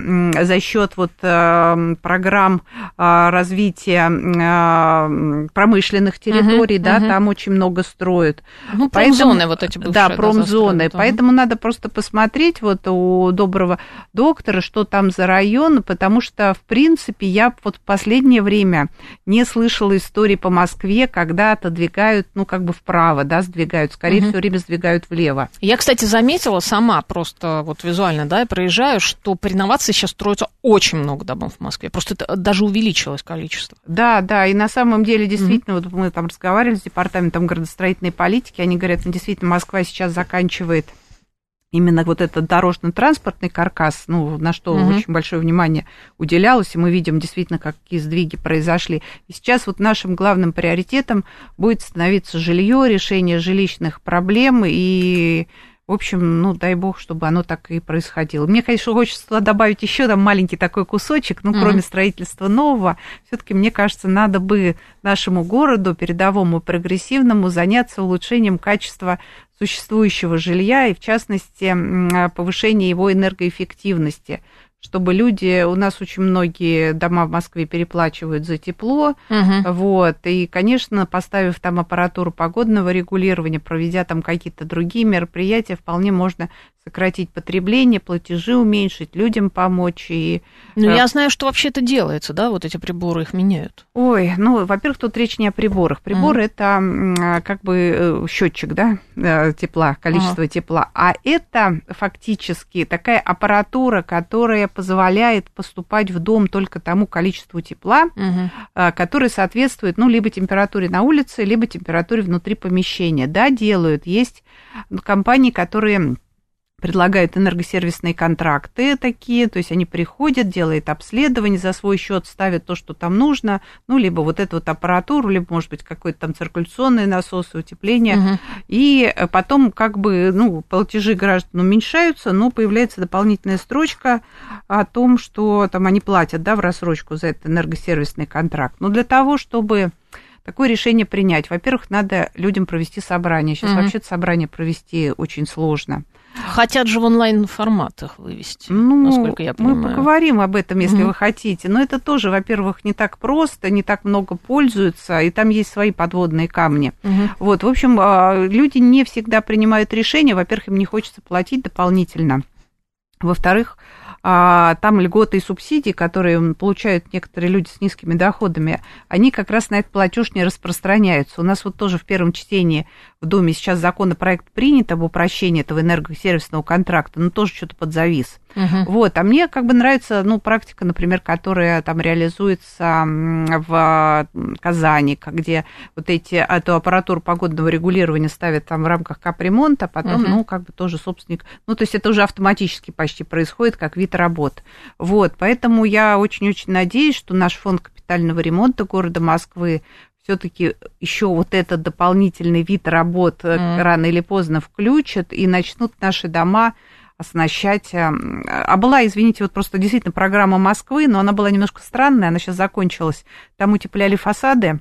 за счет вот э, программ там а, развитие а, промышленных территорий, угу, да, угу. там очень много строят. Ну, промзоны вот эти бывшие. Да, промзоны. Да, Поэтому надо просто посмотреть вот у доброго доктора, что там за район, потому что, в принципе, я вот в последнее время не слышала истории по Москве, когда отодвигают, ну, как бы вправо, да, сдвигают, скорее угу. все время сдвигают влево. Я, кстати, заметила сама просто вот визуально, да, я проезжаю, что при реновации сейчас строится очень много домов в Москве, просто это даже увеличилось количество. Да, да, и на самом деле действительно, угу. вот мы там разговаривали с департаментом градостроительной политики, они говорят, ну, действительно, Москва сейчас заканчивает именно вот этот дорожно-транспортный каркас, ну, на что угу. очень большое внимание уделялось, и мы видим действительно, какие сдвиги произошли. И сейчас вот нашим главным приоритетом будет становиться жилье, решение жилищных проблем и в общем, ну, дай бог, чтобы оно так и происходило. Мне, конечно, хочется добавить еще там маленький такой кусочек, ну, mm-hmm. кроме строительства нового, все-таки, мне кажется, надо бы нашему городу, передовому прогрессивному, заняться улучшением качества существующего жилья и, в частности, повышение его энергоэффективности чтобы люди, у нас очень многие дома в Москве переплачивают за тепло, угу. вот, и, конечно, поставив там аппаратуру погодного регулирования, проведя там какие-то другие мероприятия, вполне можно сократить потребление, платежи уменьшить, людям помочь. И... Ну, я знаю, что вообще это делается, да, вот эти приборы их меняют. Ой, ну, во-первых, тут речь не о приборах. Прибор mm. это как бы э, счетчик, да, э, тепла, количество uh тепла, а это фактически такая аппаратура, которая позволяет поступать в дом только тому количеству тепла, uh которое соответствует, ну, либо температуре на улице, либо температуре внутри помещения. Да, делают. Есть компании, которые предлагают энергосервисные контракты такие, то есть они приходят, делают обследование, за свой счет ставят то, что там нужно, ну, либо вот эту вот аппаратуру, либо, может быть, какой-то там циркуляционный насос, утепление, угу. и потом как бы, ну, платежи граждан уменьшаются, но появляется дополнительная строчка о том, что там они платят, да, в рассрочку за этот энергосервисный контракт. Но для того, чтобы такое решение принять, во-первых, надо людям провести собрание. Сейчас угу. вообще собрание провести очень сложно. Хотят же в онлайн-форматах вывести, ну, насколько я понимаю. Мы поговорим об этом, если угу. вы хотите. Но это тоже, во-первых, не так просто, не так много пользуются, и там есть свои подводные камни. Угу. Вот, в общем, а, люди не всегда принимают решения. Во-первых, им не хочется платить дополнительно. Во-вторых, там льготы и субсидии, которые получают некоторые люди с низкими доходами, они как раз на этот платеж не распространяются. У нас вот тоже в первом чтении в Думе сейчас законопроект принят об упрощении этого энергосервисного контракта, но тоже что-то подзавис. Угу. Вот, а мне как бы нравится, ну, практика, например, которая там реализуется в Казани, где вот эти, эту аппаратуру погодного регулирования ставят там в рамках капремонта, потом, угу. ну, как бы тоже собственник, ну, то есть это уже автоматически почти происходит, как вид работ. Вот, поэтому я очень-очень надеюсь, что наш фонд капитального ремонта города Москвы все-таки еще вот этот дополнительный вид работ mm. рано или поздно включат и начнут наши дома оснащать. Э, а была, извините, вот просто действительно программа Москвы, но она была немножко странная, она сейчас закончилась. Там утепляли фасады,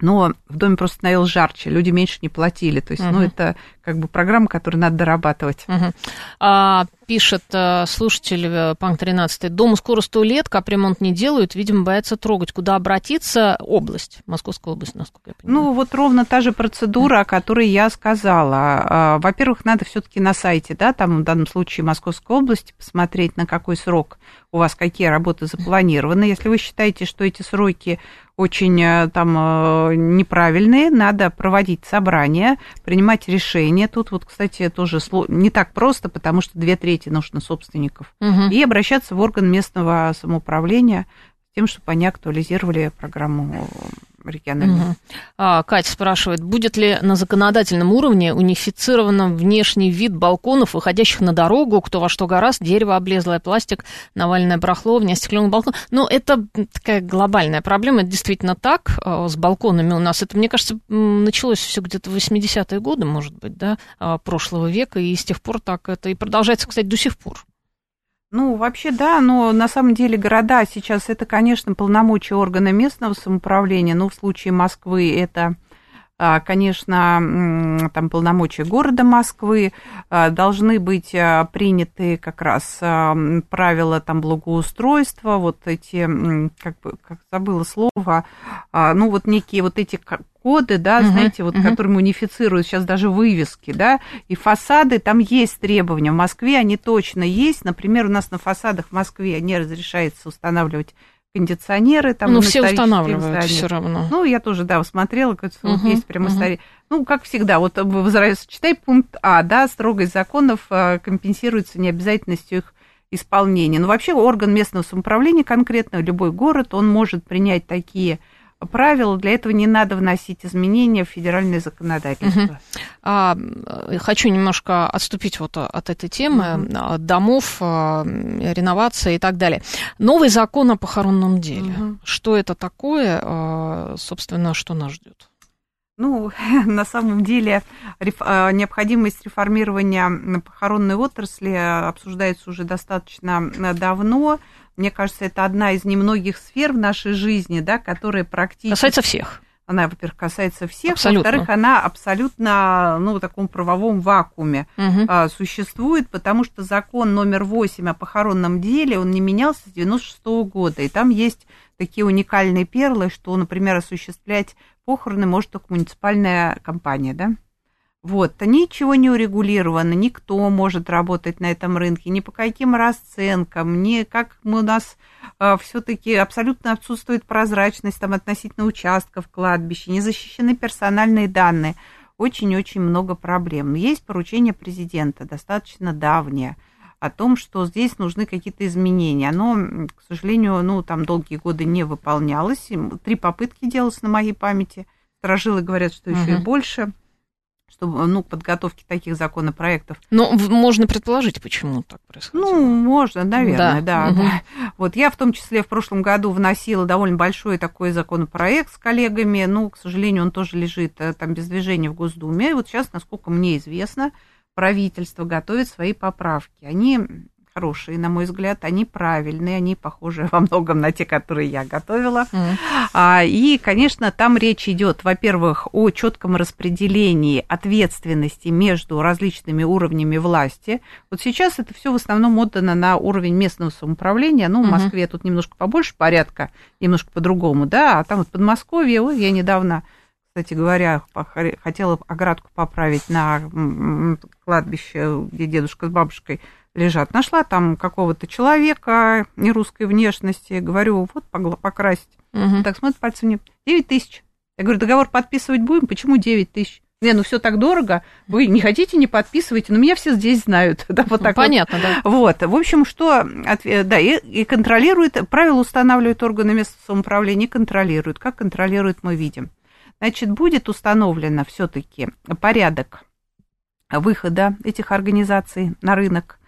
но в доме просто становилось жарче, люди меньше не платили. То есть, угу. ну, это как бы программа, которую надо дорабатывать. Угу. А, пишет а, слушатель э, Панк 13. Дому скоро сто лет, капремонт не делают, видимо, боятся трогать. Куда обратиться? Область, Московская область, насколько я понимаю. Ну, вот ровно та же процедура, о которой я сказала. А, во-первых, надо все таки на сайте, да, там в данном случае Московской области, посмотреть, на какой срок у вас какие работы запланированы. Если вы считаете, что эти сроки очень э, там э, неправильные, надо проводить собрания, принимать решения. Тут вот, кстати, тоже не так просто, потому что две трети нужно собственников. Угу. И обращаться в орган местного самоуправления с тем, чтобы они актуализировали программу региональных. Угу. А, Катя спрашивает, будет ли на законодательном уровне унифицирован внешний вид балконов, выходящих на дорогу, кто во что гораздо, дерево облезлое, пластик, навальное барахло, неостекленный балкон. Ну, это такая глобальная проблема, это действительно так, а, с балконами у нас. Это, мне кажется, началось все где-то в 80-е годы, может быть, да, а, прошлого века, и с тех пор так это и продолжается, кстати, до сих пор. Ну, вообще, да, но на самом деле города сейчас это, конечно, полномочия органа местного самоуправления, но в случае Москвы это а, конечно, там полномочия города Москвы, а, должны быть а, приняты как раз правила там благоустройства, вот эти, как бы, как забыла слово, ну вот некие вот эти коды, да, uh-huh, знаете, вот, uh-huh. которыми унифицируют сейчас даже вывески, да, и фасады, там есть требования. В Москве они точно есть. Например, у нас на фасадах в Москве не разрешается устанавливать кондиционеры там. Ну, все устанавливают все равно. Ну, я тоже, да, смотрела, как угу, вот есть прямо угу. старе. Ну, как всегда, вот возвращаясь, читай пункт А, да, строгость законов а, компенсируется необязательностью их исполнения. Но вообще орган местного самоуправления конкретно, любой город, он может принять такие правил. Для этого не надо вносить изменения в федеральное законодательство. Угу. А, хочу немножко отступить вот от этой темы угу. домов, а, реновации и так далее. Новый закон о похоронном деле. Угу. Что это такое, а, собственно, что нас ждет? Ну, на самом деле необходимость реформирования похоронной отрасли обсуждается уже достаточно давно. Мне кажется, это одна из немногих сфер в нашей жизни, да, которая практически... Касается всех. Она, во-первых, касается всех, абсолютно. во-вторых, она абсолютно, ну, в таком правовом вакууме угу. а, существует, потому что закон номер 8 о похоронном деле, он не менялся с 96 -го года, и там есть такие уникальные перлы, что, например, осуществлять похороны может только муниципальная компания, да? Вот, ничего не урегулировано, никто может работать на этом рынке, ни по каким расценкам, ни как у нас э, все-таки абсолютно отсутствует прозрачность там относительно участков кладбища, не защищены персональные данные. Очень-очень много проблем. Есть поручение президента, достаточно давнее, о том, что здесь нужны какие-то изменения. Оно, к сожалению, ну, там долгие годы не выполнялось. Три попытки делалось на моей памяти. Сторожилы говорят, что еще угу. и больше – чтобы, ну, подготовки таких законопроектов. Но можно предположить, почему так происходит. Ну, можно, наверное, да. да, угу. да. Вот я в том числе в прошлом году вносила довольно большой такой законопроект с коллегами, ну, к сожалению, он тоже лежит э, там без движения в Госдуме. И вот сейчас, насколько мне известно, правительство готовит свои поправки. Они хорошие, на мой взгляд, они правильные, они похожи во многом на те, которые я готовила. Mm. И, конечно, там речь идет, во-первых, о четком распределении ответственности между различными уровнями власти. Вот сейчас это все в основном отдано на уровень местного самоуправления. Ну, в Москве mm-hmm. тут немножко побольше порядка, немножко по-другому, да, а там вот Подмосковье, вот я недавно кстати говоря, хотела оградку поправить на кладбище, где дедушка с бабушкой лежат. Нашла там какого-то человека нерусской внешности, говорю, вот покрасить. Угу. Так смотрит пальцем мне, 9 тысяч. Я говорю, договор подписывать будем, почему 9 тысяч? Не, ну все так дорого, вы не хотите, не подписывайте, но меня все здесь знают. Да, вот так Понятно, вот. да. Вот, в общем, что, да, и, и контролирует, правила устанавливают органы местного самоуправления, контролируют. Как контролируют, мы видим. Значит, будет установлено все-таки порядок выхода этих организаций на рынок,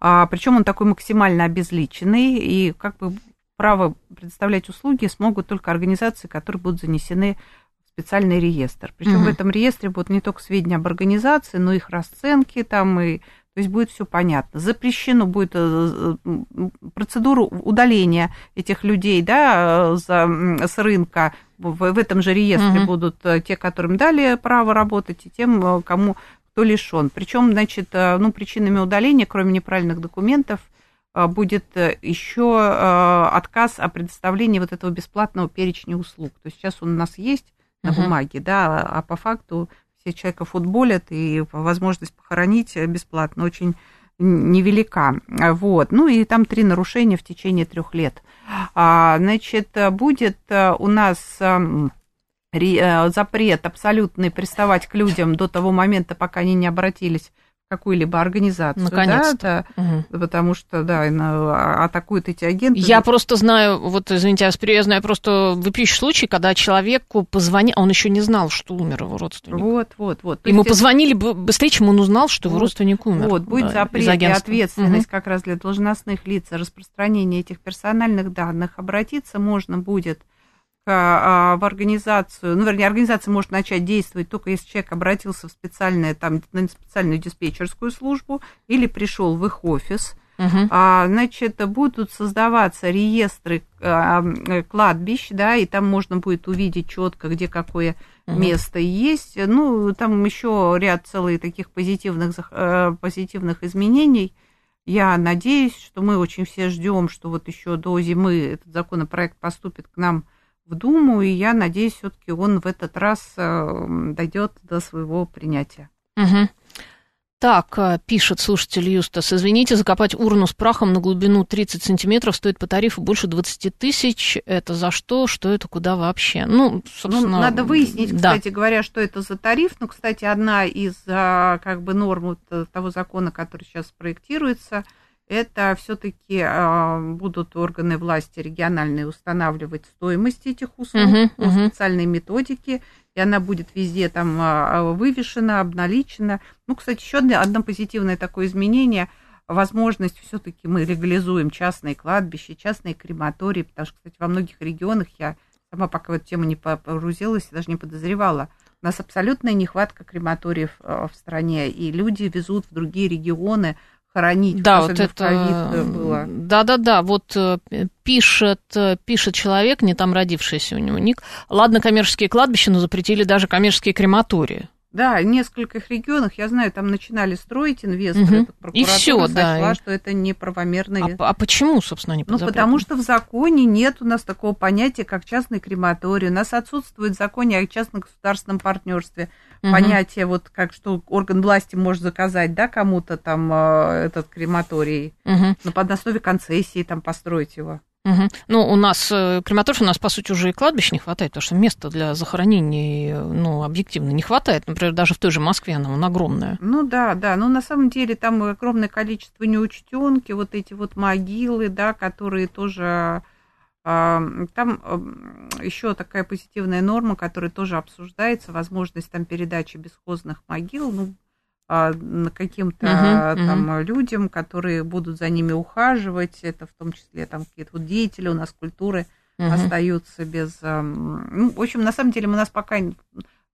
а, причем он такой максимально обезличенный, и как бы право предоставлять услуги смогут только организации, которые будут занесены в специальный реестр. Причем угу. в этом реестре будут не только сведения об организации, но и их расценки там и то есть будет все понятно. Запрещено будет э, э, процедуру удаления этих людей да, с рынка. В, в этом же реестре угу. будут э, те, которым дали право работать, и тем, кому кто лишен. Причем, значит, э, ну, причинами удаления, кроме неправильных документов, э, будет э, еще отказ о предоставлении вот этого бесплатного перечня услуг. То есть сейчас он у нас есть на uh-huh. бумаге, да, а по факту все человека футболят, и возможность похоронить бесплатно очень невелика. Вот. Ну и там три нарушения в течение трех лет. А, значит, будет у нас эм, запрет абсолютный приставать к людям до того момента, пока они не обратились в какую-либо организацию. Наконец-то. Да, угу. Потому что, да, а, атакуют эти агенты. Я просто знаю, вот, извините, я знаю просто выпиющий случай, когда человеку позвонили, а он еще не знал, что умер его родственник. Вот, вот, вот. Ему есть позвонили быстрее, чем он узнал, что его вот, родственник умер. Вот, будет да, запрет и ответственность угу. как раз для должностных лиц распространения этих персональных данных. Обратиться можно будет в организацию, ну, вернее, организация может начать действовать только если человек обратился в специальное, там, на специальную диспетчерскую службу или пришел в их офис. Угу. А, значит, будут создаваться реестры а, кладбищ, да, и там можно будет увидеть четко, где какое угу. место есть. Ну, там еще ряд целых таких позитивных, э, позитивных изменений. Я надеюсь, что мы очень все ждем, что вот еще до зимы этот законопроект поступит к нам в Думу, и я надеюсь, все-таки он в этот раз э, дойдет до своего принятия. Угу. Так, э, пишет слушатель Юстас, извините, закопать урну с прахом на глубину 30 сантиметров стоит по тарифу больше 20 тысяч. Это за что? Что это? Куда вообще? Ну, собственно... Ну, надо выяснить, да. кстати говоря, что это за тариф. Ну, кстати, одна из а, как бы норм э, того закона, который сейчас проектируется – это все-таки а, будут органы власти региональные устанавливать стоимость этих услуг uh-huh, по uh-huh. специальной методике, и она будет везде там а, вывешена, обналичена. Ну, кстати, еще одно позитивное такое изменение – возможность все-таки мы легализуем частные кладбища, частные крематории, потому что, кстати, во многих регионах я сама пока в эту тему не погрузилась, даже не подозревала. У нас абсолютная нехватка крематориев а, в стране, и люди везут в другие регионы хоронить. Да, вот это было. Да, да, да. Вот э, пишет, э, пишет человек, не там родившийся у него ник. Ладно, коммерческие кладбища, но запретили даже коммерческие крематории. Да, в нескольких регионах, я знаю, там начинали строить инвесторы, угу. и все, да. что это неправомерные. А, а почему, собственно, они Ну, потому что в законе нет у нас такого понятия, как частный крематорий. У нас отсутствует в законе о частно-государственном партнерстве угу. понятие, вот как что орган власти может заказать, да, кому-то там э, этот крематорий, угу. но под основе концессии там построить его. Угу. Ну, у нас э, крематорий, у нас, по сути, уже и кладбищ не хватает, потому что места для захоронений, ну, объективно не хватает. Например, даже в той же Москве она он огромная. Ну, да, да. Но на самом деле там огромное количество неучтенки, вот эти вот могилы, да, которые тоже... А, там еще такая позитивная норма, которая тоже обсуждается, возможность там передачи бесхозных могил, ну, каким-то uh-huh, там uh-huh. людям, которые будут за ними ухаживать. Это в том числе там какие-то вот деятели у нас культуры uh-huh. остаются без... Ну, в общем, на самом деле у нас пока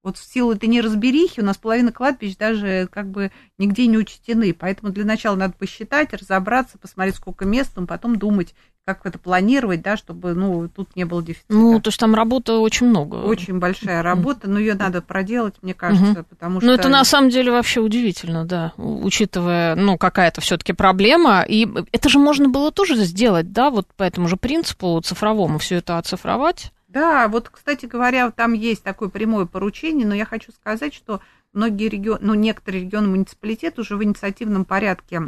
вот в силу этой неразберихи у нас половина кладбищ даже как бы нигде не учтены. Поэтому для начала надо посчитать, разобраться, посмотреть, сколько мест, но потом думать, как это планировать, да, чтобы, ну, тут не было дефицита. Ну, то есть там работы очень много. Очень большая работа, но ее надо проделать, мне кажется, угу. потому что... Ну, это на самом деле вообще удивительно, да, учитывая, ну, какая-то все таки проблема. И это же можно было тоже сделать, да, вот по этому же принципу цифровому все это оцифровать. Да, вот, кстати говоря, там есть такое прямое поручение, но я хочу сказать, что многие регионы, ну, некоторые регионы муниципалитет уже в инициативном порядке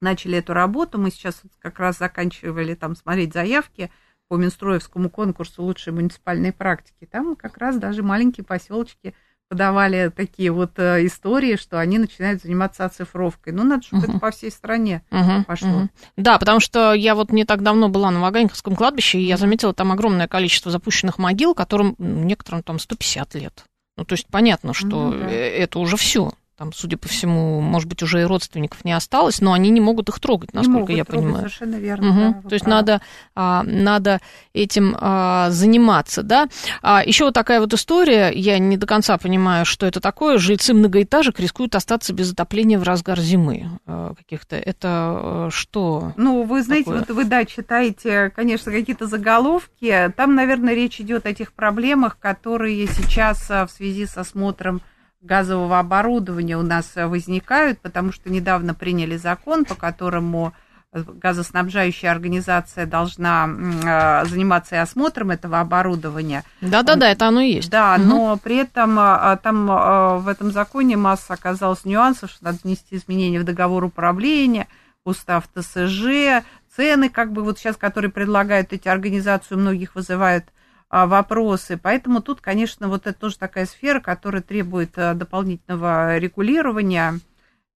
начали эту работу. Мы сейчас как раз заканчивали там смотреть заявки по Минстроевскому конкурсу лучшей муниципальной практики. Там как раз даже маленькие поселочки – подавали такие вот э, истории, что они начинают заниматься оцифровкой. Ну, надо, чтобы uh-huh. это по всей стране uh-huh. пошло. Uh-huh. Да, потому что я вот не так давно была на Ваганьковском кладбище, и я заметила там огромное количество запущенных могил, которым некоторым там 150 лет. Ну, то есть понятно, что uh-huh. это уже все. Там, судя по всему, может быть, уже и родственников не осталось, но они не могут их трогать, насколько могут я трогать, понимаю. Совершенно верно. Угу. Да, То есть надо, а, надо этим а, заниматься, да. А, еще вот такая вот история, я не до конца понимаю, что это такое. Жильцы многоэтажек рискуют остаться без отопления в разгар зимы а, каких-то. Это а, что? Ну, вы знаете, такое? вот вы, да, читаете, конечно, какие-то заголовки. Там, наверное, речь идет о тех проблемах, которые сейчас а, в связи с осмотром газового оборудования у нас возникают, потому что недавно приняли закон, по которому газоснабжающая организация должна э, заниматься и осмотром этого оборудования. Да-да-да, это оно и есть. Да, угу. но при этом э, там э, в этом законе масса оказалось нюансов, что надо внести изменения в договор управления, устав ТСЖ, цены, как бы вот сейчас, которые предлагают эти организации, многих вызывают а, вопросы. Поэтому тут, конечно, вот это тоже такая сфера, которая требует а, дополнительного регулирования.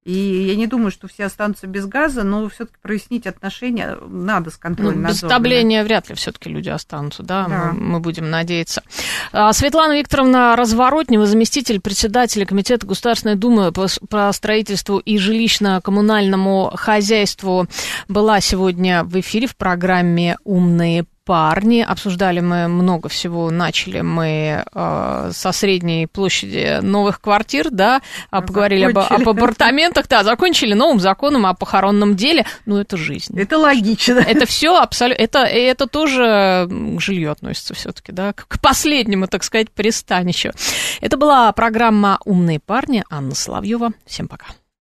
И я не думаю, что все останутся без газа, но все-таки прояснить отношения надо с контролем. Ну, без отопления вряд ли все-таки люди останутся, да, да. Мы, мы будем надеяться. А, Светлана Викторовна Разворотнева, заместитель председателя Комитета Государственной Думы по, по строительству и жилищно-коммунальному хозяйству, была сегодня в эфире в программе «Умные парни. Обсуждали мы много всего. Начали мы э, со средней площади новых квартир, да, а поговорили об, об апартаментах, да, закончили новым законом о похоронном деле. Ну, это жизнь. Это логично. Это все абсолютно... Это, это тоже к жилью относится все-таки, да, к последнему, так сказать, пристанищу. Это была программа «Умные парни». Анна Соловьева. Всем пока.